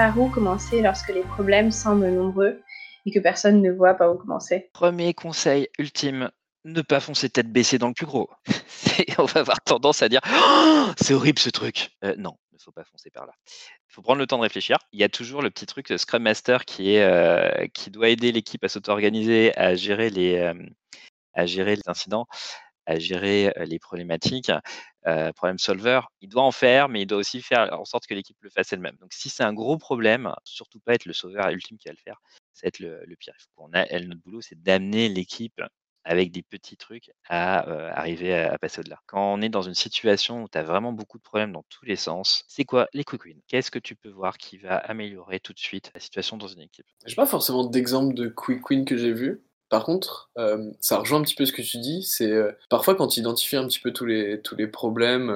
par où commencer lorsque les problèmes semblent nombreux et que personne ne voit pas où commencer? Premier conseil ultime, ne pas foncer tête baissée dans le plus gros. on va avoir tendance à dire «Oh, c'est horrible ce truc. Euh, non, il ne faut pas foncer par là. Il faut prendre le temps de réfléchir. Il y a toujours le petit truc de Scrum Master qui, est, euh, qui doit aider l'équipe à s'auto-organiser, à euh, à gérer les incidents, à gérer les problématiques. Problème solver, il doit en faire, mais il doit aussi faire en sorte que l'équipe le fasse elle-même. Donc si c'est un gros problème, surtout pas être le sauveur ultime qui va le faire, c'est être le, pire. a, elle, notre boulot, c'est d'amener l'équipe avec des petits trucs à arriver à, passer au-delà. Quand on est dans une situation où tu as vraiment beaucoup de problèmes dans tous les sens, c'est quoi les quick wins? Qu'est-ce que tu peux voir qui va améliorer tout de suite la situation dans une équipe? Je n'ai pas forcément d'exemple de quick win que j'ai vu. Par contre, ça rejoint un petit peu ce que tu dis, c'est parfois quand tu identifies un petit peu tous les, tous les problèmes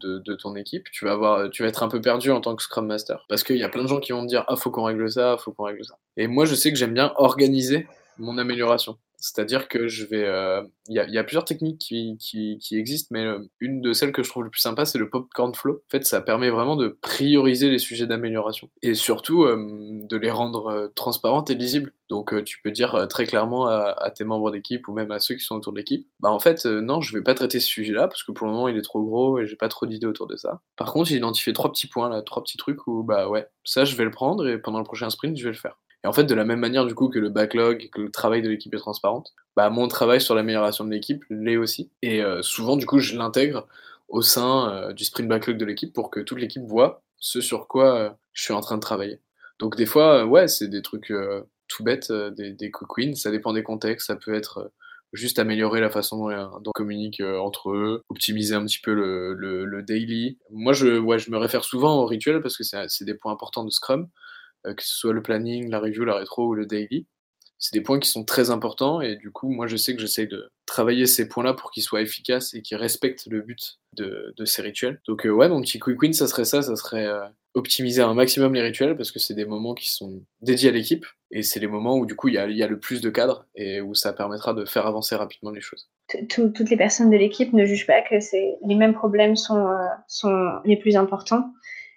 de, de, ton équipe, tu vas, avoir, tu vas être un peu perdu en tant que Scrum Master. Parce qu'il y a plein de gens qui vont te dire Ah, faut qu'on règle ça, faut qu'on règle ça. Et moi, je sais que j'aime bien organiser mon amélioration. C'est-à-dire que je vais. Euh, il y, a, plusieurs techniques qui, qui, existent, mais euh, une de celles que je trouve le plus sympa, c'est le popcorn flow. En fait, ça permet vraiment de prioriser les sujets d'amélioration et surtout euh, de les rendre transparentes et lisibles. Donc, tu peux dire très clairement à, tes membres d'équipe ou même à ceux qui sont autour de l'équipe Bah, en fait, non, je vais pas traiter ce sujet-là parce que pour le moment, il est trop gros et j'ai pas trop d'idées autour de ça. Par contre, j'ai identifié trois petits points là, trois petits trucs où, bah ouais, ça, je vais le prendre et pendant le prochain sprint, je vais le faire. Et en fait, de la même manière, du coup, que le backlog que le travail de l'équipe est transparente, bah, mon travail sur l'amélioration de l'équipe l'est aussi. Et euh, souvent, du coup, je l'intègre au sein euh, du sprint backlog de l'équipe pour que toute l'équipe voit ce sur quoi euh, je suis en train de travailler. Donc, des fois, ouais, c'est des trucs tout bêtes, des, wins. Ça dépend des contextes. Ça peut être juste améliorer la façon dont, on communique entre eux, optimiser un petit peu le, le, daily. Moi, je, ouais, je me réfère souvent au rituel parce que c'est des points importants de Scrum. Euh, que ce soit le planning, la review, la rétro ou le daily. C'est des points qui sont très importants et du coup, moi, je sais que j'essaie de travailler ces points-là pour qu'ils soient efficaces et qu'ils respectent le but de, ces rituels. Donc, euh, ouais, mon petit quick win, ça serait ça, ça serait euh, optimiser un maximum les rituels parce que c'est des moments qui sont dédiés à l'équipe et c'est les moments où, du coup, il y a, le plus de cadres et où ça permettra de faire avancer rapidement les choses. Toutes les personnes de l'équipe ne jugent pas que les mêmes problèmes sont, sont les plus importants.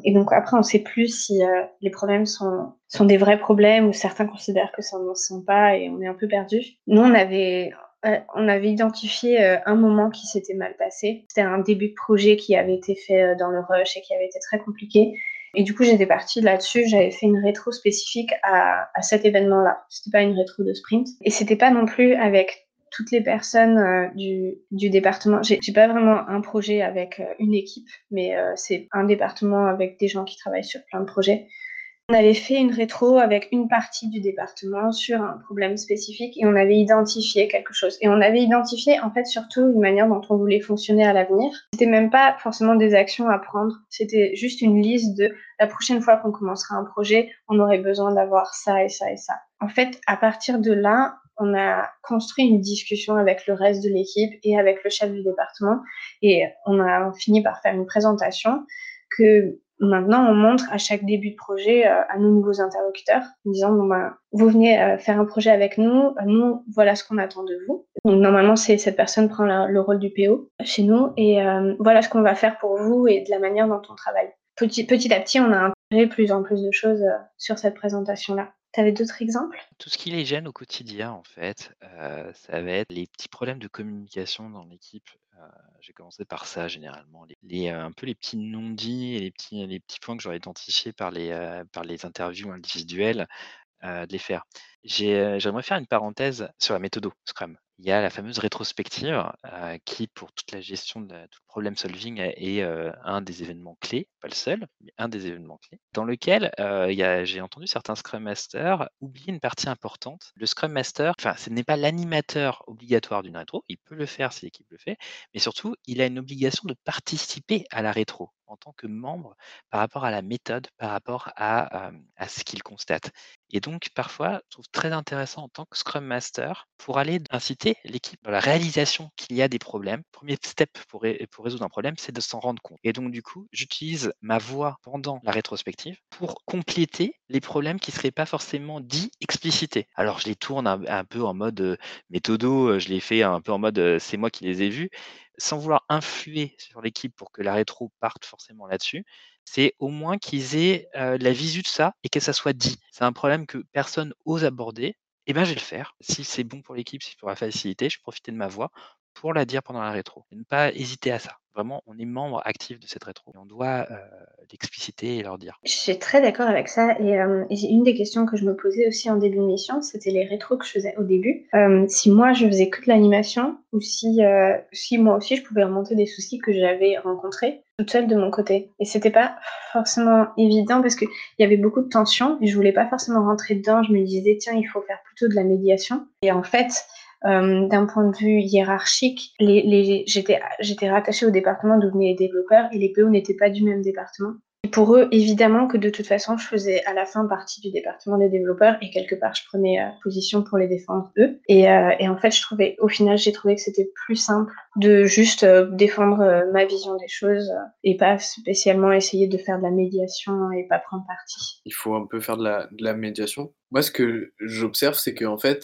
Et donc après, on ne sait plus si euh, les problèmes sont, sont des vrais problèmes ou certains considèrent que ça n'en sont pas et on est un peu perdu. Nous, on avait, euh, on avait identifié euh, un moment qui s'était mal passé. C'était un début de projet qui avait été fait dans le rush et qui avait été très compliqué. Et du coup, j'étais partie là-dessus. J'avais fait une rétro spécifique à, à cet événement-là. C'était pas une rétro de sprint. Et c'était pas non plus avec toutes les personnes euh, du, département. J'ai pas vraiment un projet avec euh, une équipe, mais euh, c'est un département avec des gens qui travaillent sur plein de projets. On avait fait une rétro avec une partie du département sur un problème spécifique et on avait identifié quelque chose. Et on avait identifié en fait surtout une manière dont on voulait fonctionner à l'avenir. C'était même pas forcément des actions à prendre, c'était juste une liste de la prochaine fois qu'on commencera un projet, on aurait besoin d'avoir ça et ça et ça. En fait, à partir de là, on a construit une discussion avec le reste de l'équipe et avec le chef du département et on a fini par faire une présentation que maintenant on montre à chaque début de projet euh, à nos nouveaux interlocuteurs en disant ben vous venez euh, faire un projet avec nous, nous voilà ce qu'on attend de vous. Donc normalement cette personne prend le rôle du PO chez nous et euh, voilà ce qu'on va faire pour vous et de la manière dont on travaille. Petit, petit à petit on a plus en plus de choses sur cette présentation là. Tu d'autres exemples? Tout ce qui les gêne au quotidien, en fait, ça va être les petits problèmes de communication dans l'équipe. j'ai commencé par ça généralement. Les, un peu les petits non-dits et les petits, les petits points que j'aurais identifiés par les, par les interviews individuelles, de les faire. j'aimerais faire une parenthèse sur la méthode Scrum il y a la fameuse rétrospective qui, pour toute la gestion de tout le problem solving, est un des événements clés, pas le seul, mais un des événements clés, dans lequel j'ai entendu certains Scrum Masters oublier une partie importante. Le Scrum Master, ce n'est pas l'animateur obligatoire d'une rétro, il peut le faire si l'équipe le fait, mais surtout, il a une obligation de participer à la rétro en tant que membre par rapport à la méthode, par rapport à, à ce qu'il constate. Et donc, parfois, je trouve très intéressant en tant que Scrum Master pour aller inciter l'équipe dans la réalisation qu'il y a des problèmes. Premier step pour, pour résoudre un problème, c'est de s'en rendre compte. Et donc, du coup, j'utilise ma voix pendant la rétrospective pour compléter les problèmes qui ne seraient pas forcément dits, explicités. Alors, je les tourne un, peu en mode méthodo, je les fais un peu en mode c'est moi qui les ai vus, sans vouloir influer sur l'équipe pour que la rétro parte forcément là-dessus, c'est au moins qu'ils aient la visu de ça et que ça soit dit. C'est un problème que personne ose aborder. Eh ben, je vais le faire. Si c'est bon pour l'équipe, si pour la facilité, je vais profiter de ma voix pour la dire pendant la rétro. Et ne pas hésiter à ça. Vraiment, on est membre actif de cette rétro. Et on doit l'expliciter et leur dire. Je suis très d'accord avec ça. Et, une des questions que je me posais aussi en début de mission, c'était les rétros que je faisais au début. si moi, je faisais que de l'animation, ou si, si moi aussi, je pouvais remonter des soucis que j'avais rencontrés toute seule de mon côté. Et c'était pas forcément évident parce qu'il y avait beaucoup de tensions et je voulais pas forcément rentrer dedans. Je me disais, tiens, il faut faire plutôt de la médiation. Et en fait, euh, d'un point de vue hiérarchique, les, les, j'étais, j'étais rattachée au département d'où venaient les développeurs et les PO n'étaient pas du même département pour eux, évidemment que de toute façon, je faisais à la fin partie du département des développeurs et quelque part, je prenais euh, position pour les défendre eux. Et, euh, et, en fait, je trouvais, au final, j'ai trouvé que c'était plus simple de juste euh, défendre ma vision des choses et pas spécialement essayer de faire de la médiation et pas prendre parti. Il faut un peu faire de la, de la médiation. Moi, ce que j'observe, c'est qu'en fait,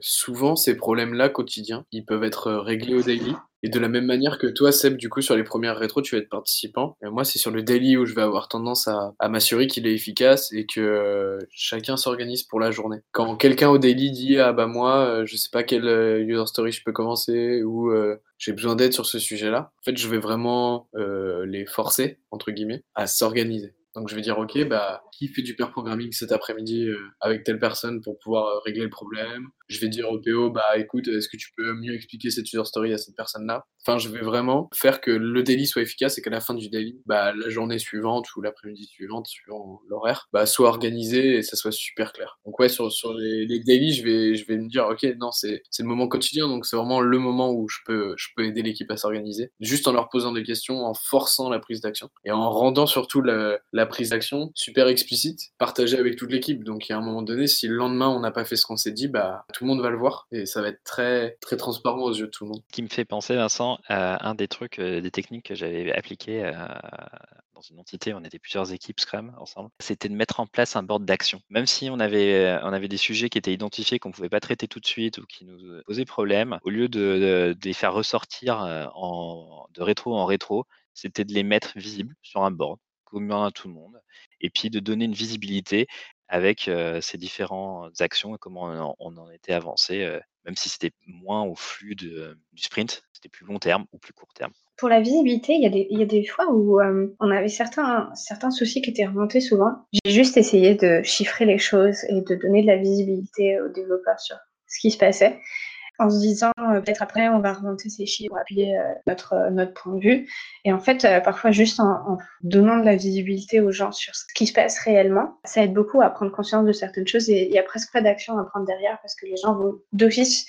souvent, ces problèmes-là quotidiens, ils peuvent être réglés au daily et de la même manière que toi, Seb, du coup, sur les premières rétros, tu vas être participant. Et moi, c'est sur le daily où je vais avoir tendance à, à m'assurer qu'il est efficace et que euh, chacun s'organise pour la journée. Quand quelqu'un au daily dit ah bah moi, euh, je sais pas quelle euh, user story je peux commencer ou j'ai besoin d'aide sur ce sujet-là, en fait, je vais vraiment les forcer entre guillemets à s'organiser. Donc je vais dire, ok, bah, qui fait du pair programming cet après-midi euh, avec telle personne pour pouvoir euh, régler le problème? Je vais dire au PO, bah écoute, est-ce que tu peux mieux expliquer cette user story à cette personne-là? Enfin, je vais vraiment faire que le daily soit efficace et qu'à la fin du daily, bah, la journée suivante ou l'après-midi suivante, suivant l'horaire, bah, soit organisée et ça soit super clair. Donc ouais, sur, sur les, les daily, je vais, je vais me dire, ok, non, c'est le moment quotidien, donc c'est vraiment le moment où je peux, je peux aider l'équipe à s'organiser, juste en leur posant des questions, en forçant la prise d'action et en rendant surtout la, la prise d'action super explicite, partagée avec toute l'équipe. Donc, il y a un moment donné, si le lendemain on n'a pas fait ce qu'on s'est dit, bah, tout le monde va le voir et ça va être très, très transparent aux yeux de tout le monde. Qui me fait penser, Vincent, à un des trucs, euh, des techniques que j'avais appliquées euh, dans une entité, on était plusieurs équipes Scrum ensemble, c'était de mettre en place un board d'action. Même si on avait, on avait des sujets qui étaient identifiés qu'on ne pouvait pas traiter tout de suite ou qui nous posaient problème, au lieu de, de les faire ressortir euh, en, de rétro en rétro, c'était de les mettre visibles sur un board commun à tout le monde, et puis de donner une visibilité avec ces différentes actions et comment on en, était avancé, même si c'était moins au flux du sprint, c'était plus long terme ou plus court terme. Pour la visibilité, il y, a des, fois où on avait certains soucis qui étaient remontés souvent. J'ai juste essayé de chiffrer les choses et de donner de la visibilité aux développeurs sur ce qui se passait en se disant euh, peut-être après on va remonter ces chiffres, appuyer euh, notre, euh, notre point de vue. Et en fait, parfois juste en, donnant de la visibilité aux gens sur ce qui se passe réellement, ça aide beaucoup à prendre conscience de certaines choses et il n'y a presque pas d'action à prendre derrière parce que les gens vont d'office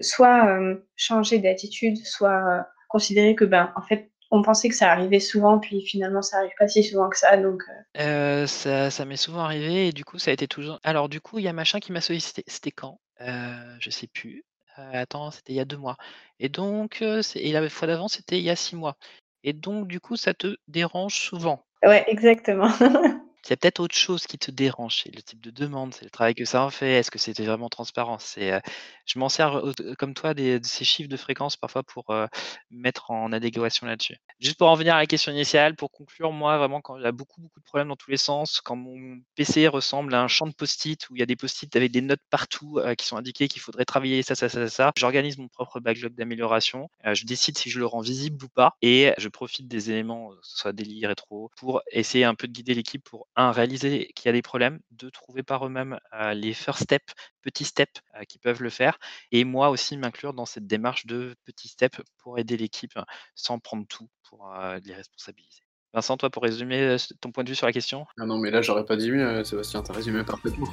soit changer d'attitude, soit considérer que ben en fait on pensait que ça arrivait souvent, puis finalement ça arrive pas si souvent que ça. Donc, ça, m'est souvent arrivé et du coup ça a été toujours. Alors du coup il y a machin qui m'a sollicité. C'était quand? Euh, Je sais plus attends, c'était il y a deux mois et donc et la fois d'avant, c'était il y a six mois et donc du coup, ça te dérange souvent? Ouais, exactement. A peut-être autre chose qui te dérange, c'est le type de demande, c'est le travail que ça en fait. Est-ce que c'était vraiment transparent? C'est, je m'en sers, comme toi de ces chiffres de fréquence parfois pour, mettre en adéquation là-dessus. Juste pour en venir à la question initiale, pour conclure, moi vraiment quand a beaucoup, beaucoup de problèmes dans tous les sens, quand mon PC ressemble à un champ de post-it où il y a des post-it avec des notes partout, qui sont indiquées qu'il faudrait travailler ça, ça, ça, ça, j'organise mon propre backlog d'amélioration, je décide si je le rends visible ou pas et je profite des éléments, que ce soit daily, rétro, pour essayer un peu de guider l'équipe pour un, réaliser qu'il y a des problèmes, deux, trouver par eux-mêmes les first steps, petits steps qui peuvent le faire, et moi aussi m'inclure dans cette démarche de petits steps pour aider l'équipe sans prendre tout pour les responsabiliser. Vincent, toi, pour résumer ton point de vue sur la question? Ah non, mais là, j'aurais pas dit mieux, Sébastien, t'as résumé parfaitement.